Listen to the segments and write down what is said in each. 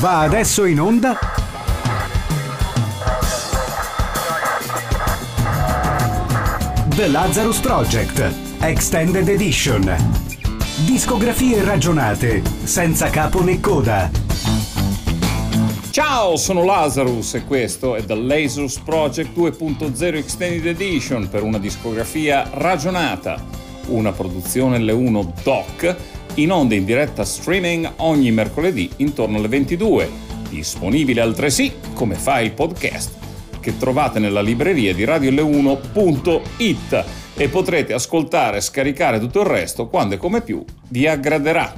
Va adesso in onda The Lazarus Project Extended Edition. Discografie ragionate, senza capo né coda. Ciao, sono Lazarus e questo è The Lazarus Project 2.0 Extended Edition per una discografia ragionata, una produzione L1 Doc in onda in diretta streaming ogni mercoledì intorno alle 22, disponibile altresì come file podcast che trovate nella libreria di radiol1.it e potrete ascoltare e scaricare tutto il resto quando e come più vi aggraderà.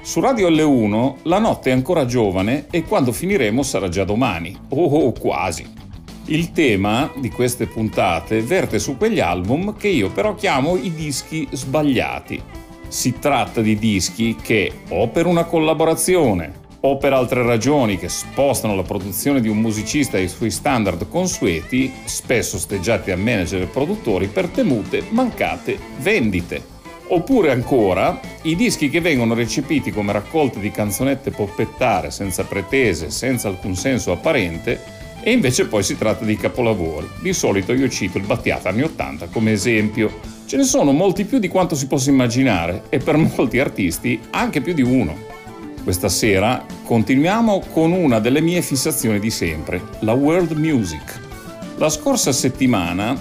Su Radio L1 la notte è ancora giovane e quando finiremo sarà già domani, o oh, quasi. Il tema di queste puntate verte su quegli album che io però chiamo i dischi sbagliati. Si tratta di dischi che, o per una collaborazione, o per altre ragioni che spostano la produzione di un musicista ai suoi standard consueti, spesso steggiati a manager e produttori per temute mancate vendite. Oppure ancora i dischi che vengono recepiti come raccolte di canzonette poppettare senza pretese, senza alcun senso apparente, e invece poi si tratta di capolavori. Di solito io cito il Battiata anni 80 come esempio. Ce ne sono molti più di quanto si possa immaginare e per molti artisti anche più di uno. Questa sera continuiamo con una delle mie fissazioni di sempre, la world music. La scorsa settimana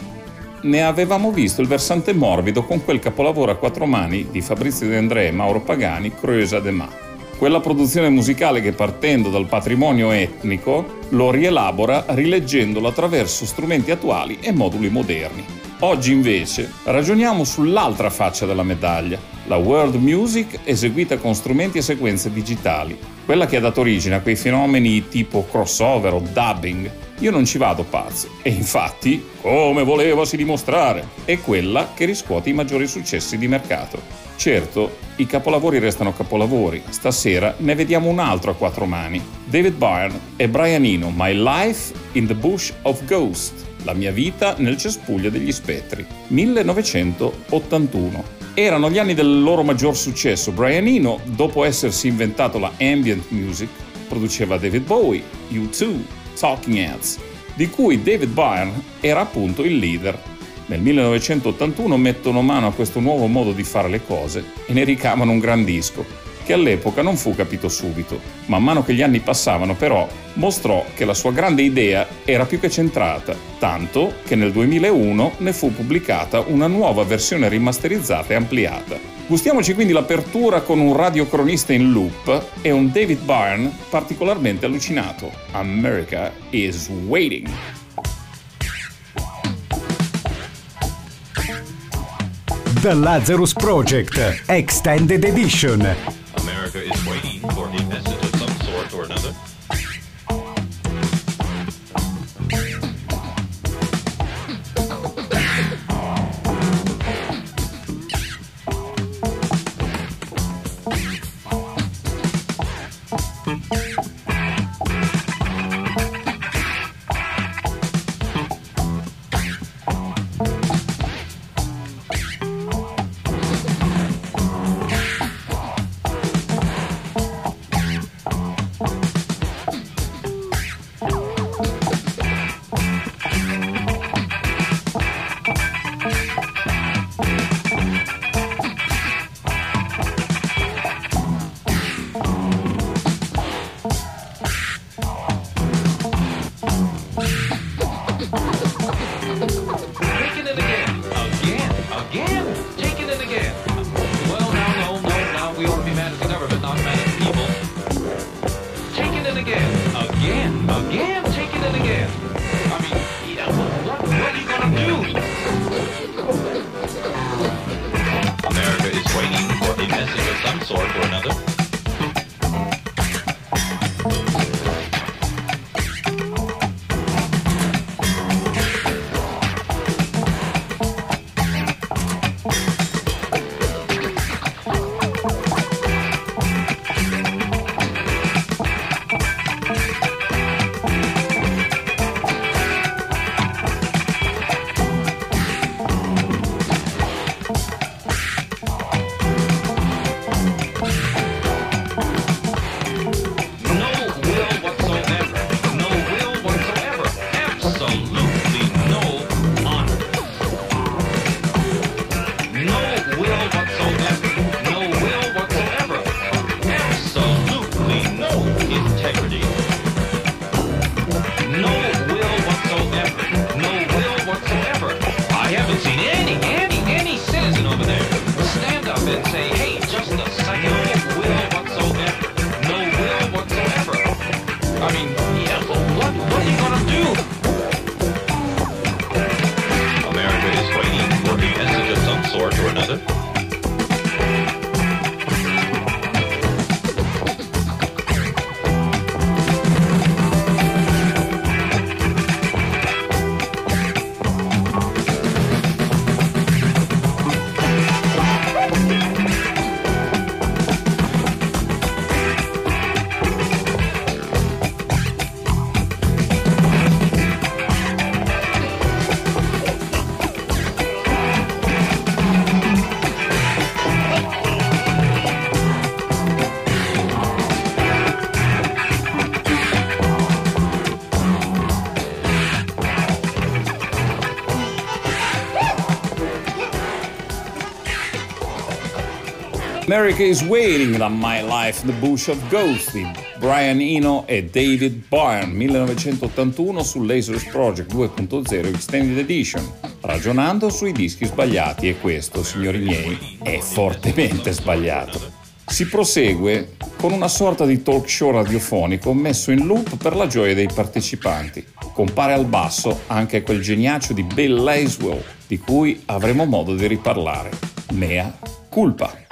ne avevamo visto il versante morbido con quel capolavoro a quattro mani di Fabrizio De André Mauro Pagani, Croesa de Ma. Quella produzione musicale che partendo dal patrimonio etnico lo rielabora rileggendolo attraverso strumenti attuali e moduli moderni. Oggi invece ragioniamo sull'altra faccia della medaglia, la world music eseguita con strumenti e sequenze digitali, quella che ha dato origine a quei fenomeni tipo crossover o dubbing. Io non ci vado pazzo e infatti, come volevasi dimostrare, è quella che riscuote i maggiori successi di mercato. Certo, i capolavori restano capolavori, stasera ne vediamo un altro a quattro mani. David Byrne e Brian Eno, My Life in the Bush of Ghost, la mia vita nel cespuglio degli spettri, 1981. Erano gli anni del loro maggior successo. Brian Eno, dopo essersi inventato la ambient music, produceva David Bowie, U2, Talking Heads, di cui David Byrne era appunto il leader. Nel 1981 mettono mano a questo nuovo modo di fare le cose e ne ricamano un gran disco, che all'epoca non fu capito subito. Man mano che gli anni passavano però mostrò che la sua grande idea era più che centrata, tanto che nel 2001 ne fu pubblicata una nuova versione rimasterizzata e ampliata. Gustiamoci quindi l'apertura con un radiocronista in loop e un David Byrne particolarmente allucinato. America is waiting. The Lazarus Project Extended Edition America is America is Waiting da My Life, The Bush of Ghosts di Brian Eno e David Byrne, 1981 su Lasers Project 2.0 Extended Edition, ragionando sui dischi sbagliati e questo, signori miei, è fortemente sbagliato. Si prosegue con una sorta di talk show radiofonico messo in loop per la gioia dei partecipanti. Compare al basso anche quel geniaccio di Bill Laswell, di cui avremo modo di riparlare. Mea culpa.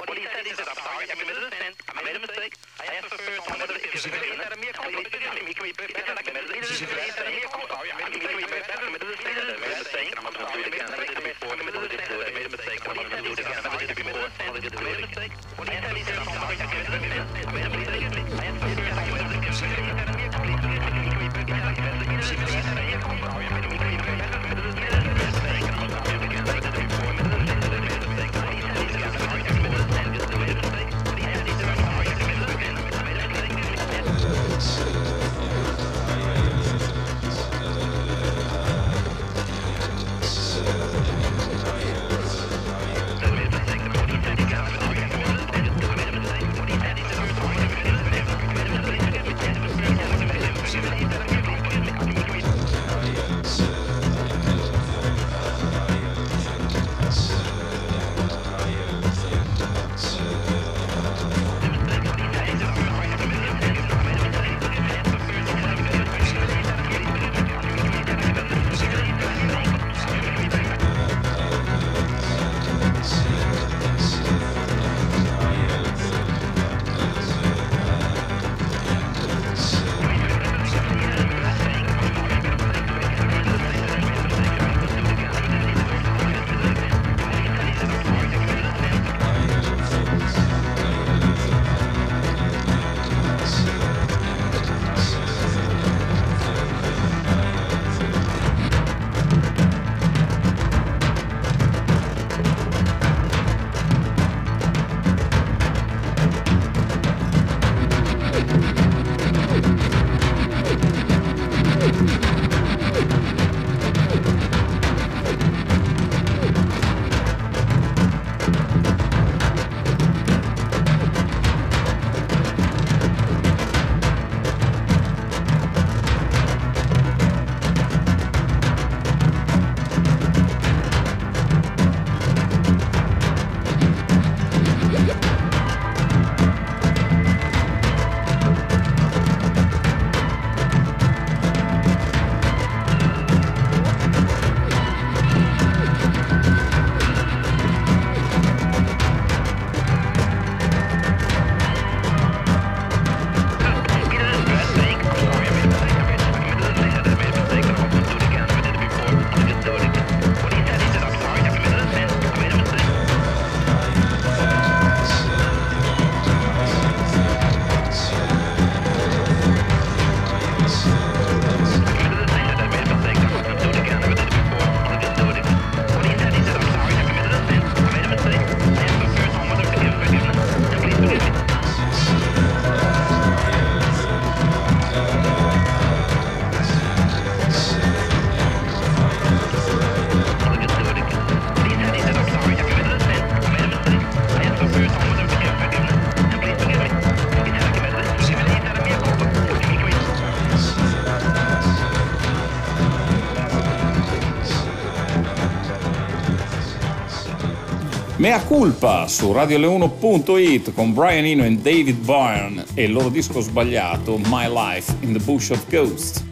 Mea culpa su radioleone.it con Brian Eno e David Byrne e il loro disco sbagliato My Life in the Bush of Ghosts.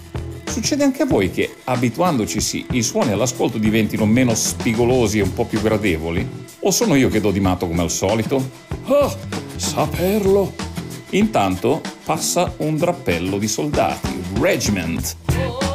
Succede anche a voi che, abituandoci sì, i suoni all'ascolto diventino meno spigolosi e un po' più gradevoli? O sono io che do di matto come al solito? Ah, saperlo! Intanto passa un drappello di soldati, Regiment.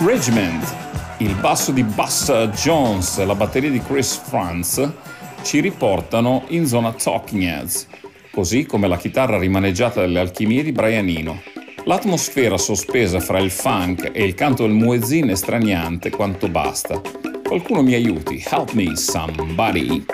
Regiment, il basso di Buster Jones e la batteria di Chris Franz ci riportano in zona Talking Heads, così come la chitarra rimaneggiata delle alchimie di Brian Eno. L'atmosfera sospesa fra il funk e il canto del muezzin è straniante quanto basta. Qualcuno mi aiuti, help me somebody.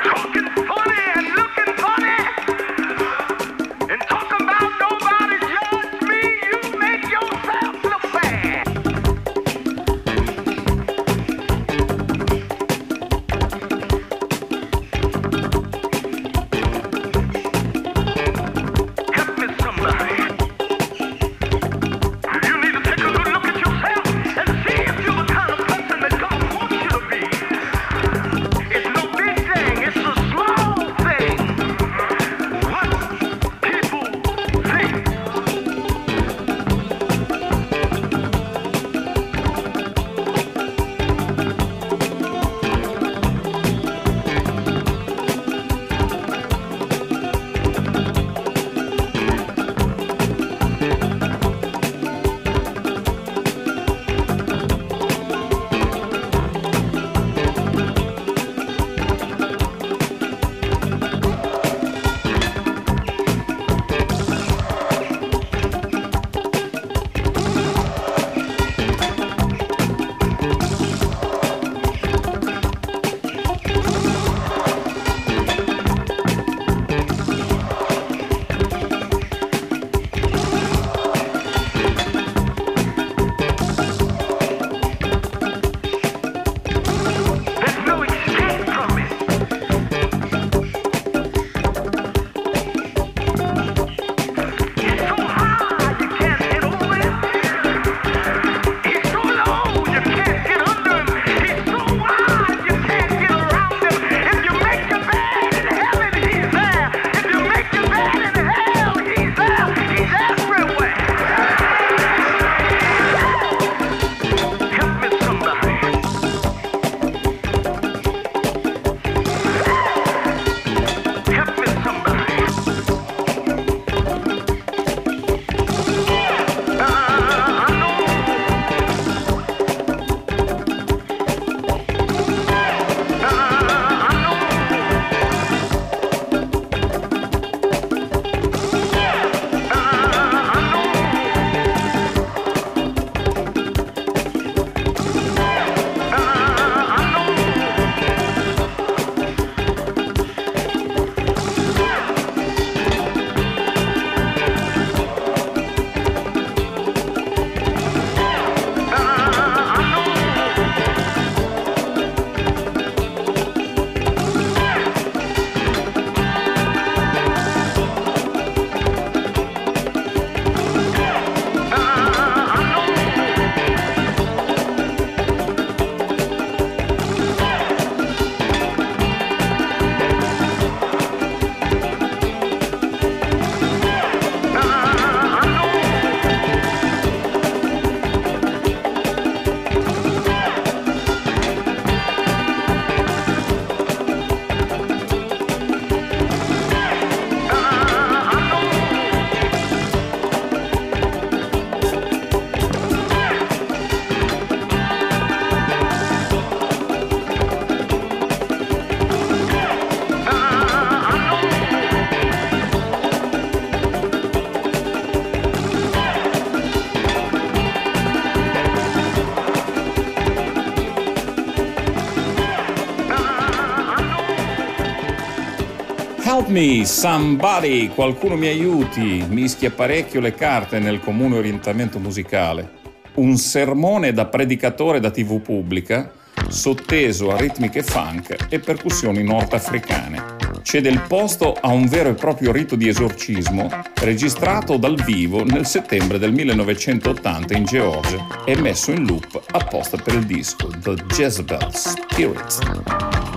Help me, somebody, qualcuno mi aiuti, mischia parecchio le carte nel comune orientamento musicale. Un sermone da predicatore da tv pubblica, sotteso a ritmiche funk e percussioni nordafricane. Cede il posto a un vero e proprio rito di esorcismo registrato dal vivo nel settembre del 1980 in Georgia e messo in loop apposta per il disco The Jezebel Spirit.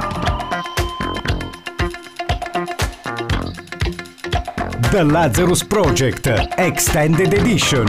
The Lazarus Project Extended Edition.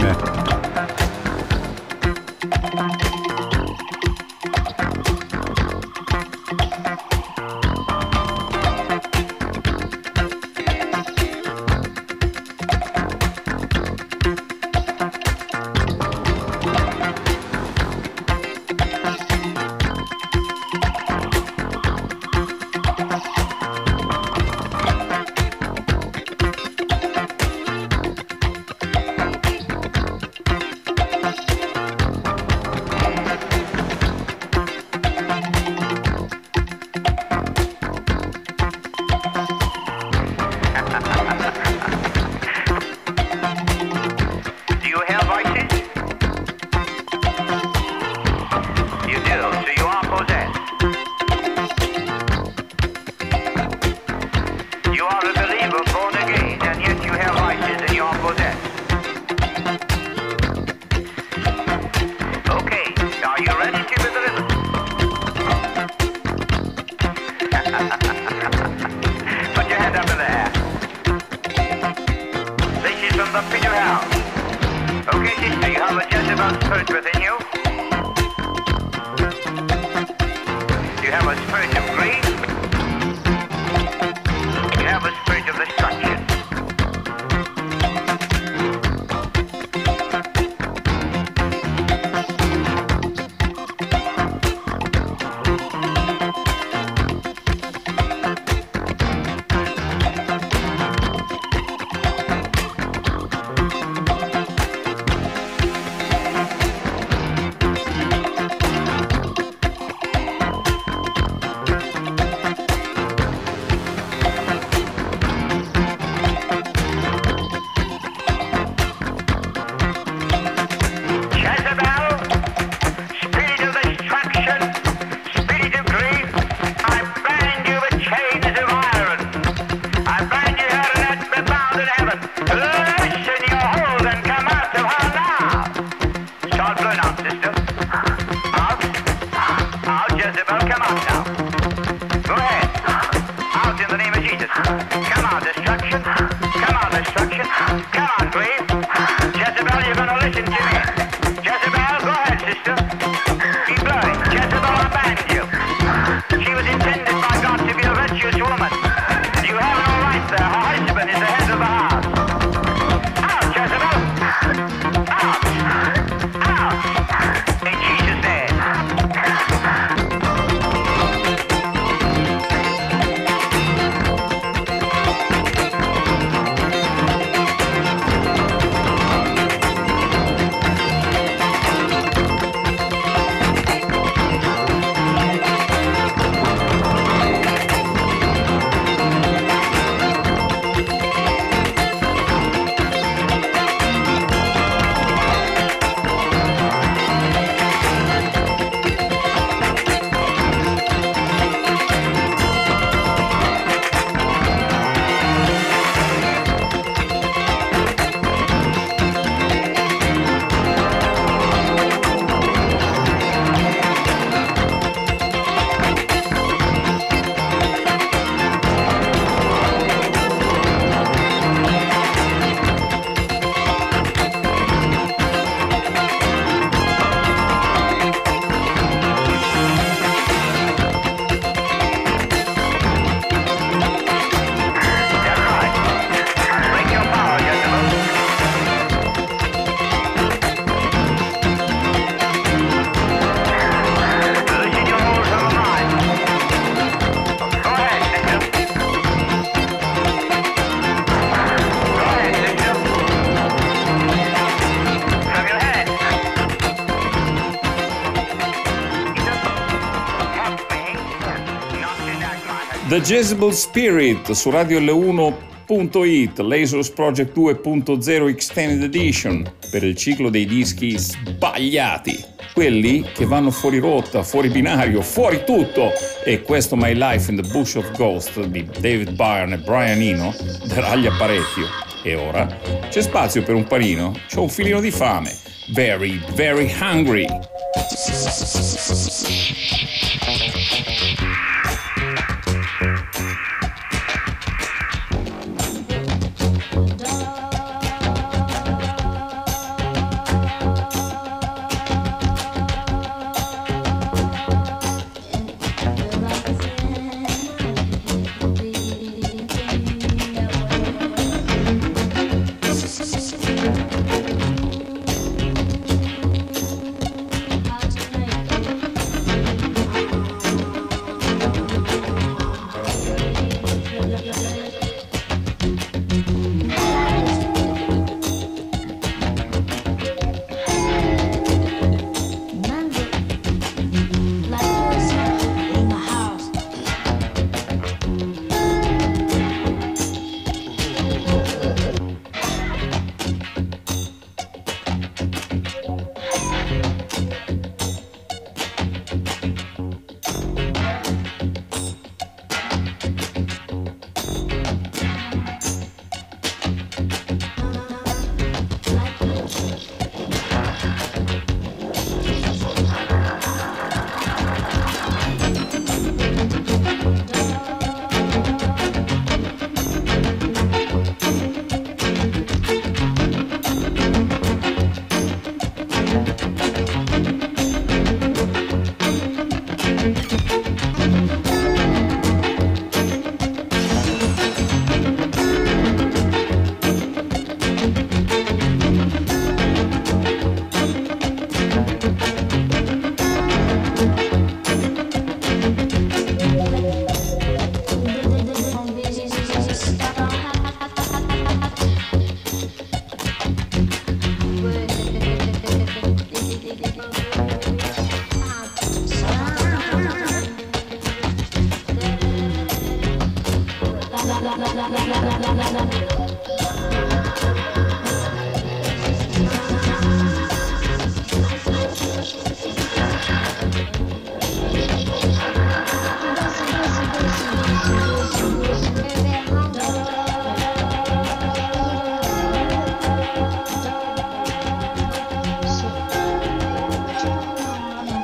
The Jezebel Spirit su Radio L1. It Lasers Project 2.0 Extended Edition per il ciclo dei dischi sbagliati, quelli che vanno fuori rotta, fuori binario, fuori tutto. E questo My Life in the Bush of Ghost di David Byrne e Brian Eno darà gli parecchio. E ora c'è spazio per un panino? C'ho un filino di fame. Very, very hungry.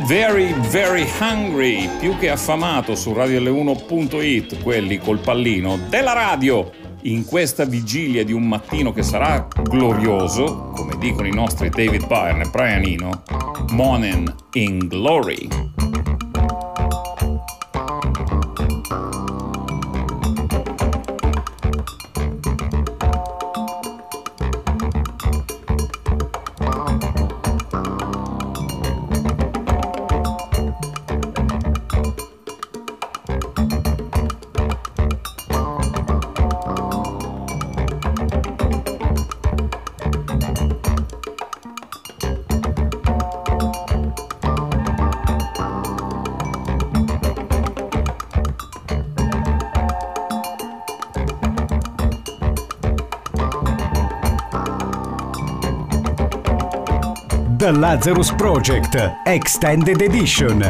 Very Very Hungry, più che affamato su radio1.it, quelli col pallino della radio. In questa vigilia di un mattino che sarà glorioso, come dicono i nostri David Byrne e Brian Eno, Morning in Glory. The Lazarus Project Extended Edition.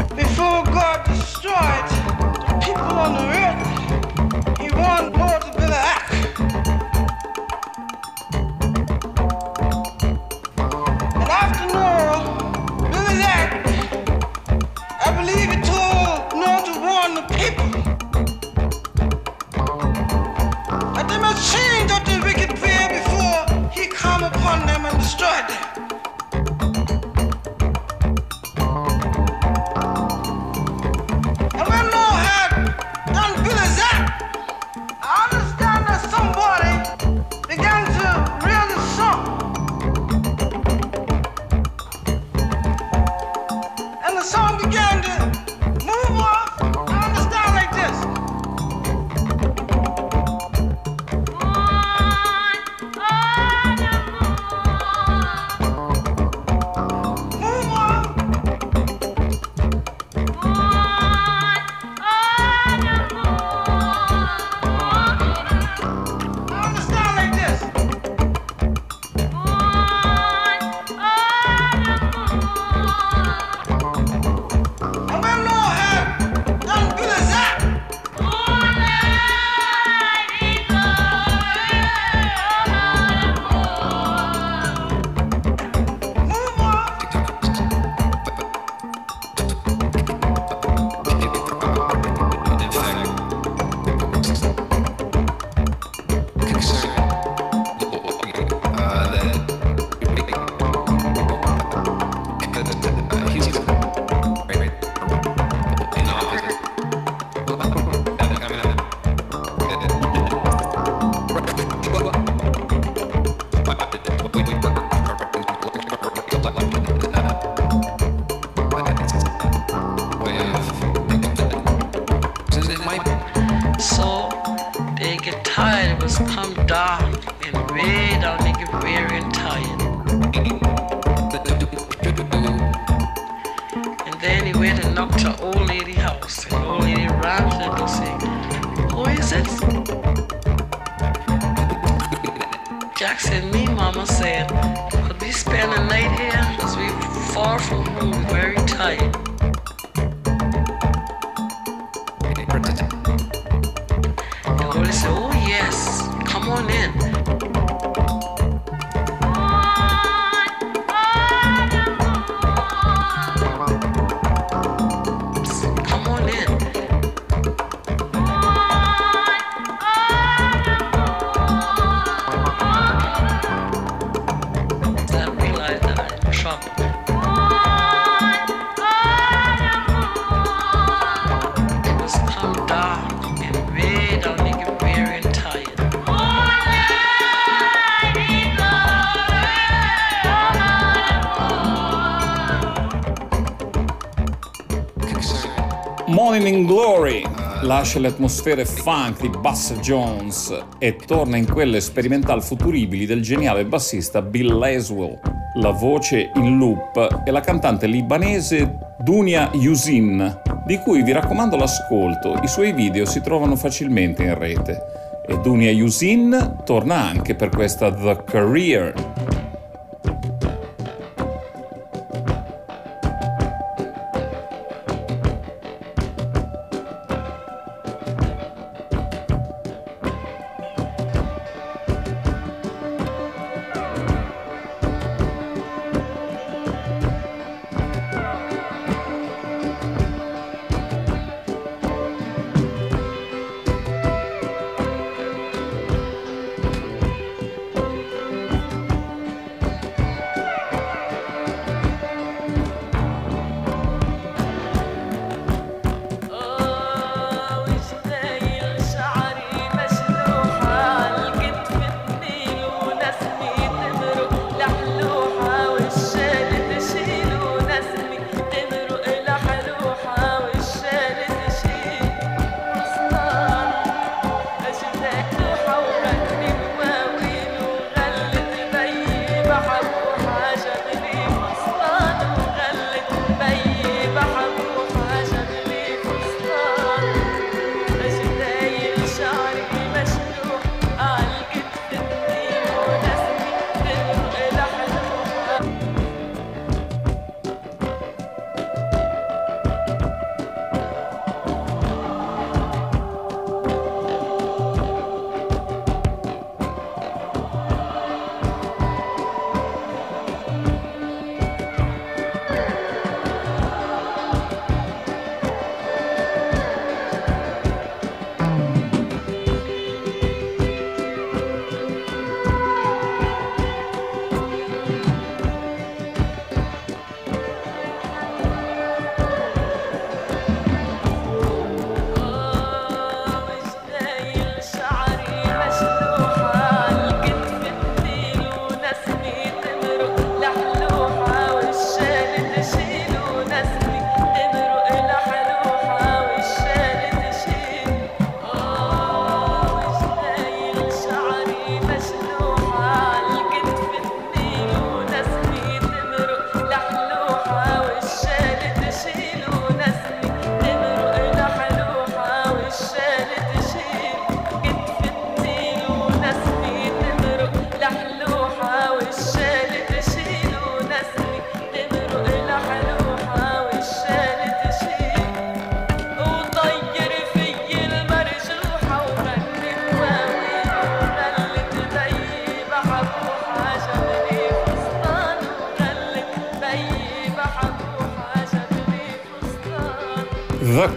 Morning in Glory lascia le atmosfere funk di Bass Jones e torna in quelle sperimental futuribili del geniale bassista Bill Laswell. La voce in loop è la cantante libanese Dunia Yusin, di cui vi raccomando l'ascolto, i suoi video si trovano facilmente in rete. E Dunia Yusin torna anche per questa The Career.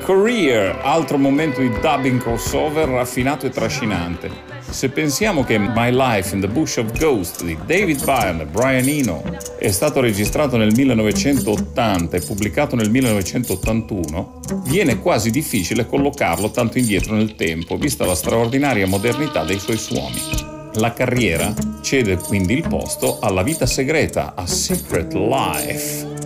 Career, altro momento di dubbing crossover raffinato e trascinante. Se pensiamo che My Life in the Bush of Ghost di David Byrne e Brian Eno è stato registrato nel 1980 e pubblicato nel 1981, viene quasi difficile collocarlo tanto indietro nel tempo, vista la straordinaria modernità dei suoi suoni. La carriera cede quindi il posto alla vita segreta, a Secret Life.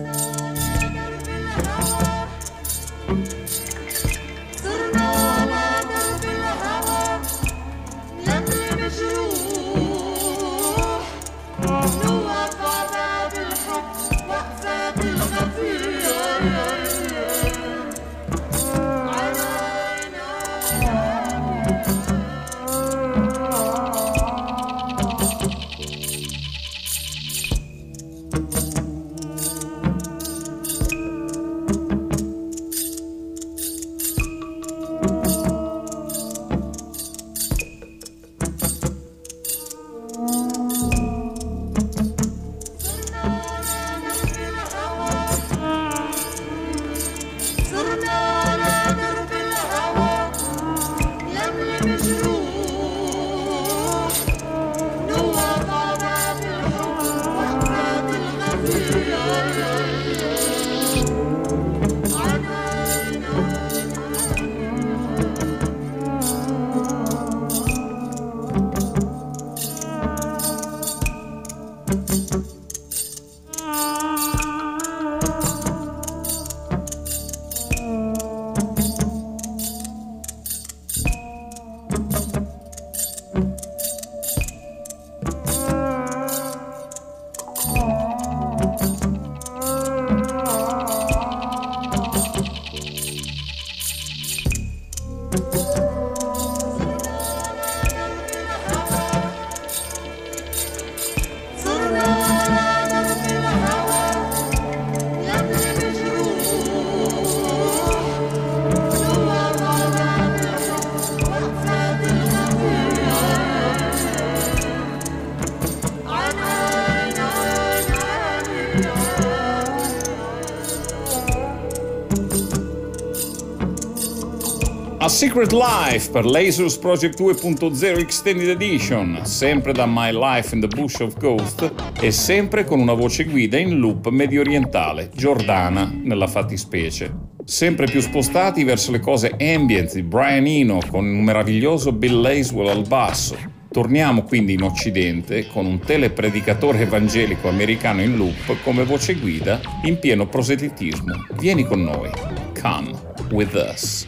A Secret Life per Lasers Project 2.0 Extended Edition, sempre da My Life in the Bush of Ghost e sempre con una voce guida in loop medio orientale, Giordana nella fattispecie. Sempre più spostati verso le cose ambient di Brian Eno con un meraviglioso Bill Laswell al basso, Torniamo quindi in Occidente con un telepredicatore evangelico americano in loop come voce guida in pieno proselitismo. Vieni con noi. Come with us.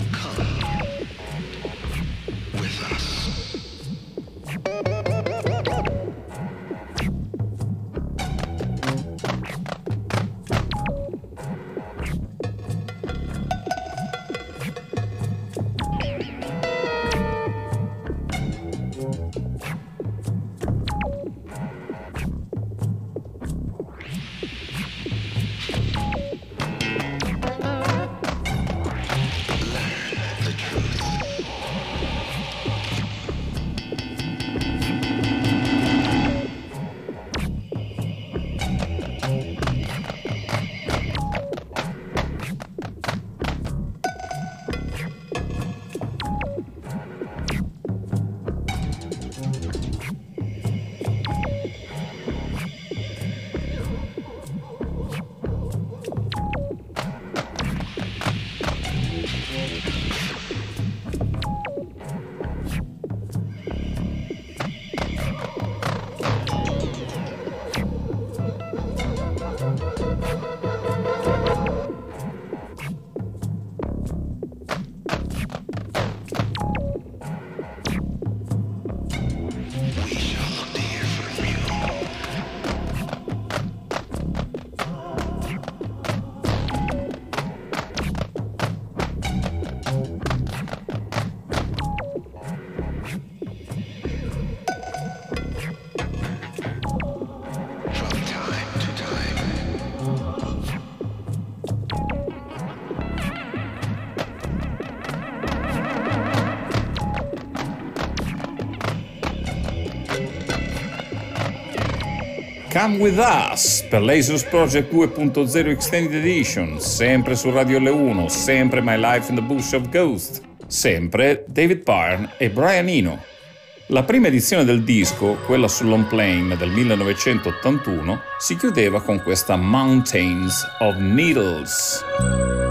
Come With Us per Lasers Project 2.0 Extended Edition, sempre su Radio L1, sempre My Life in the Bush of Ghost, sempre David Byrne e Brian Eno. La prima edizione del disco, quella sull'on plane del 1981, si chiudeva con questa Mountains of Needles.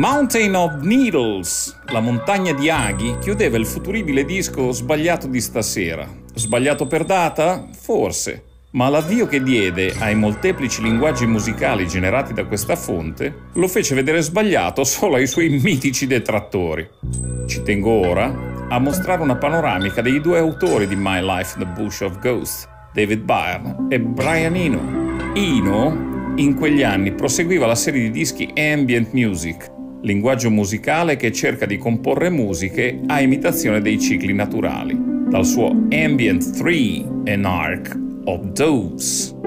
Mountain of Needles, la montagna di aghi, chiudeva il futuribile disco Sbagliato di stasera. Sbagliato per data? Forse. Ma l'avvio che diede ai molteplici linguaggi musicali generati da questa fonte lo fece vedere sbagliato solo ai suoi mitici detrattori. Ci tengo ora a mostrare una panoramica dei due autori di My Life in the Bush of Ghosts, David Byrne e Brian Eno. Eno In quegli anni proseguiva la serie di dischi Ambient Music, linguaggio musicale che cerca di comporre musiche a imitazione dei cicli naturali, dal suo Ambient 3 An Arc of Dose.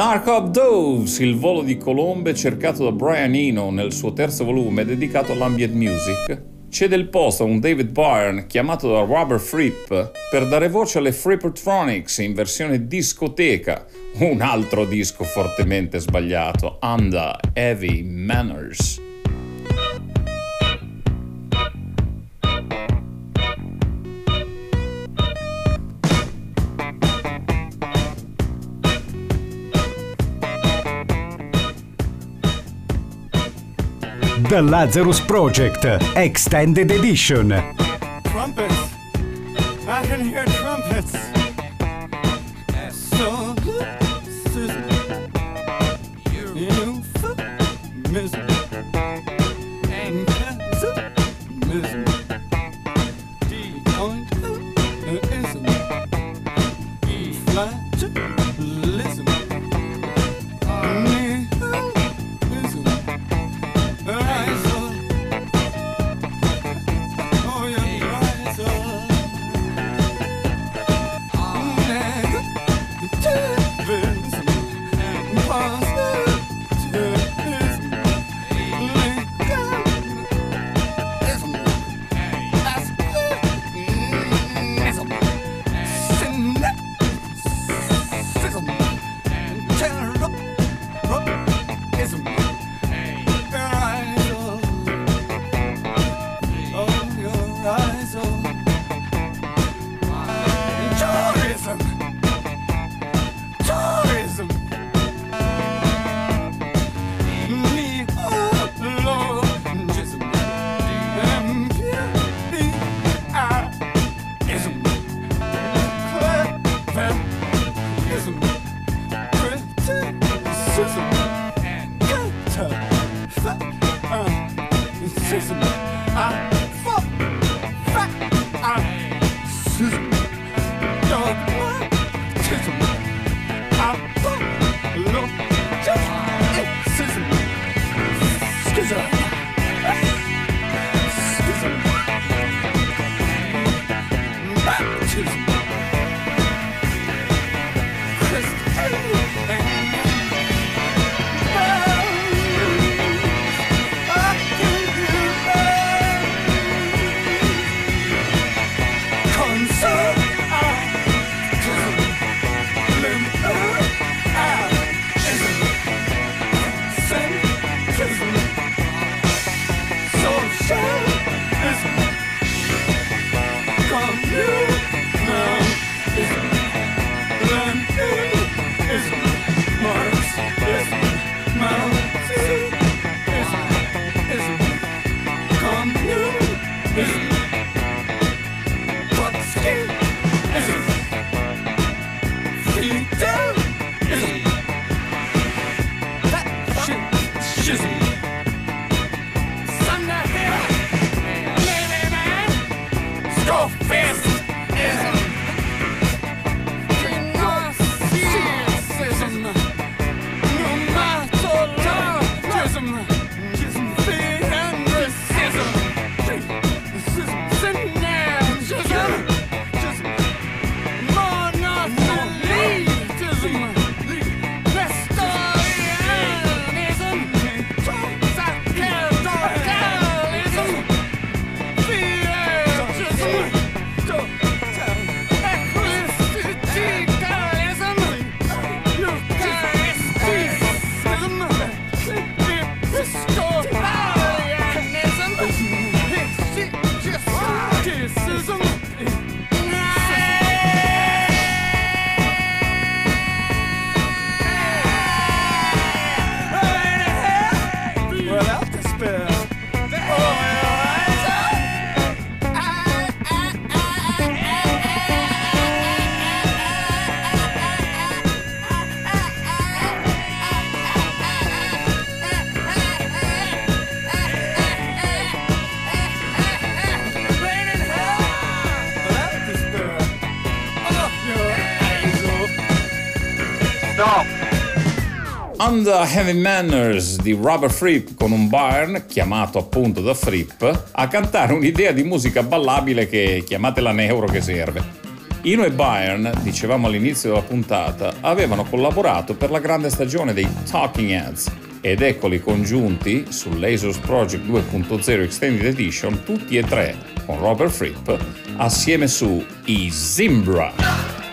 Ark of Doves, il volo di colombe cercato da Brian Eno nel suo terzo volume dedicato all'ambient music, cede il posto a un David Byrne chiamato da Robert Fripp per dare voce alle Frippertronics in versione discoteca, un altro disco fortemente sbagliato, Under Heavy Manners. The Lazarus Project Extended Edition. Trumpets! I can hear trumpets! So Under Heavy Manners di Robert Fripp con un Byrne, chiamato appunto da Fripp, a cantare un'idea di musica ballabile che chiamatela neuro che serve. Ino e Byrne, dicevamo all'inizio della puntata, avevano collaborato per la grande stagione dei Talking Heads ed eccoli congiunti su Lasers Project 2.0 Extended Edition tutti e tre con Robert Fripp assieme su I Zimbra.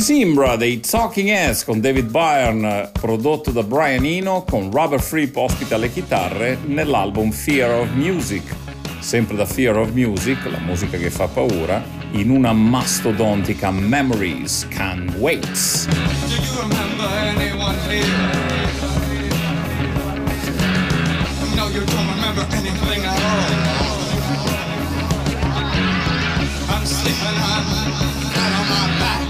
I Zimbra dei Talking Heads con David Byrne, prodotto da Brian Eno con Robert Fripp ospita alle chitarre nell'album Fear of Music. Sempre da Fear of Music, la musica che fa paura, in una mastodontica Memories Can Wait. I'm sleeping, flat on my back.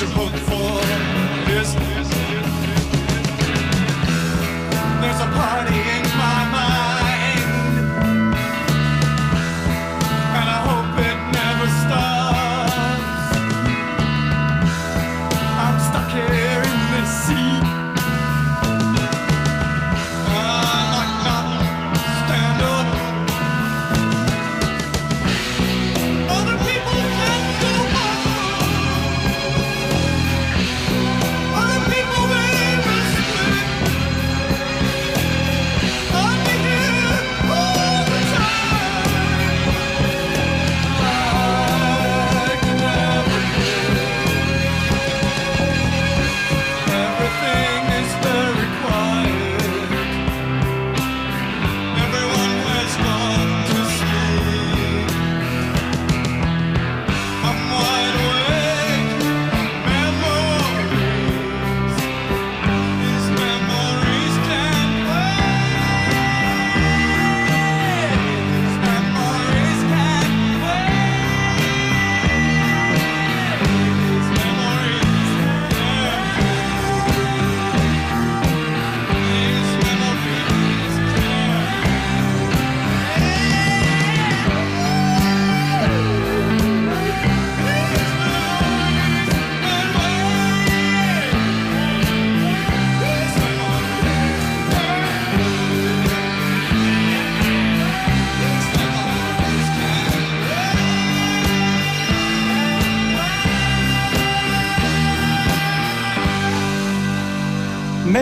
to hope for. There's a party.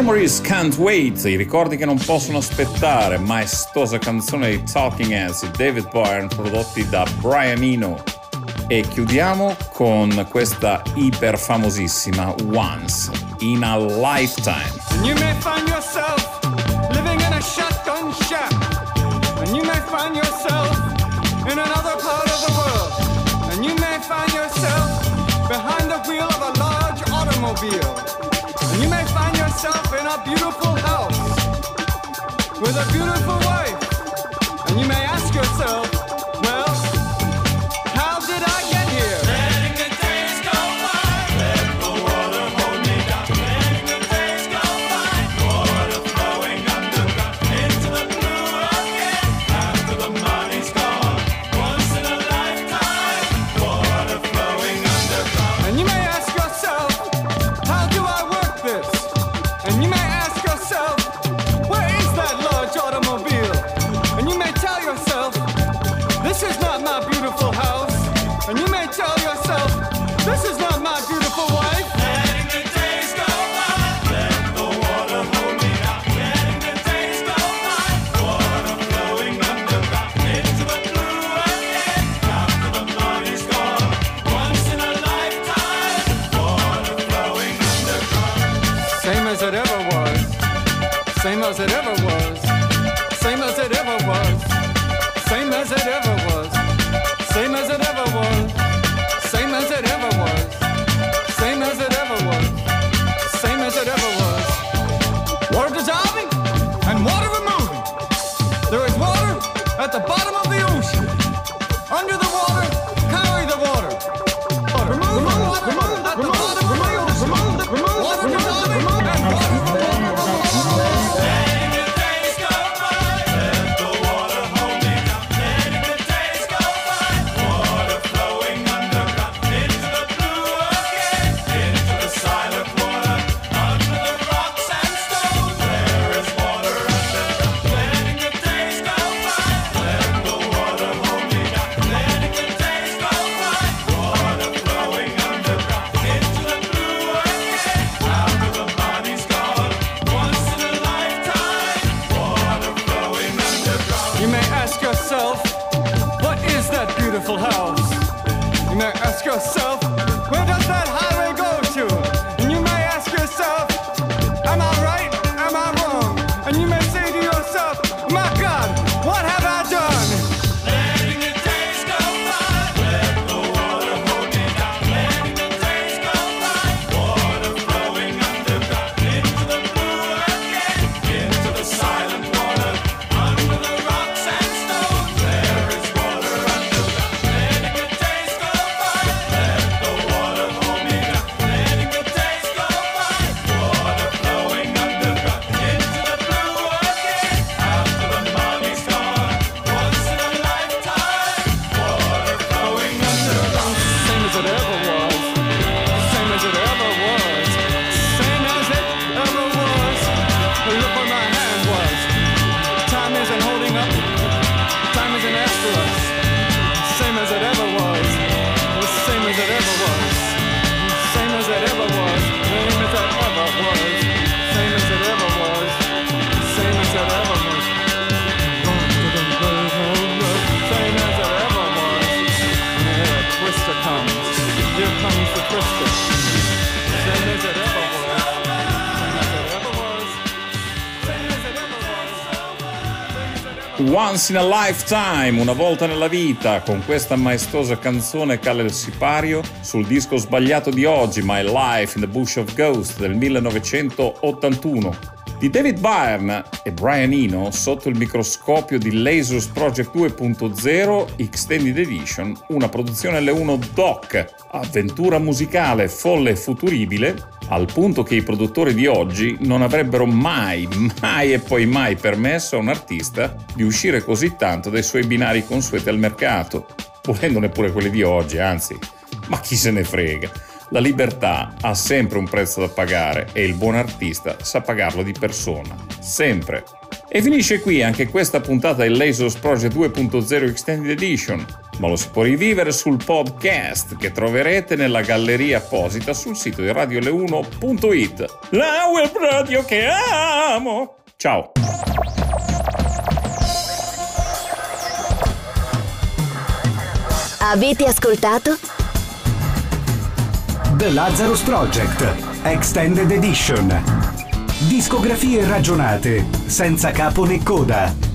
Memories Can't Wait, i ricordi che non possono aspettare, maestosa canzone di Talking Heads di David Byrne prodotti da Brian Eno. E chiudiamo con questa iper famosissima Once in a Lifetime. And you may find yourself living in a shotgun shack. And you may find yourself in another part of the world. And you may find yourself behind the wheel of a large automobile. You may find yourself in a beautiful house with a beautiful same as it ever was, same as it ever was, same as it ever was. Once in a Lifetime, una volta nella vita, con questa maestosa canzone cala il sipario sul disco sbagliato di oggi, My Life in the Bush of Ghost del 1981 di David Byrne e Brian Eno sotto il microscopio di Lasers Project 2.0 Extended Edition, una produzione L1 DOC, avventura musicale folle e futuribile, al punto che i produttori di oggi non avrebbero mai, mai e poi mai permesso a un artista di uscire così tanto dai suoi binari consueti al mercato, volendo neppure quelli di oggi, anzi, ma chi se ne frega. La libertà ha sempre un prezzo da pagare e il buon artista sa pagarlo di persona, sempre. E finisce qui anche questa puntata del Lasers Project 2.0 Extended Edition, ma lo si può rivivere sul podcast che troverete nella galleria apposita sul sito di radiole1.it. La web radio che amo! Ciao! Avete ascoltato? The Lazarus Project Extended Edition. Discografie ragionate, senza capo né coda.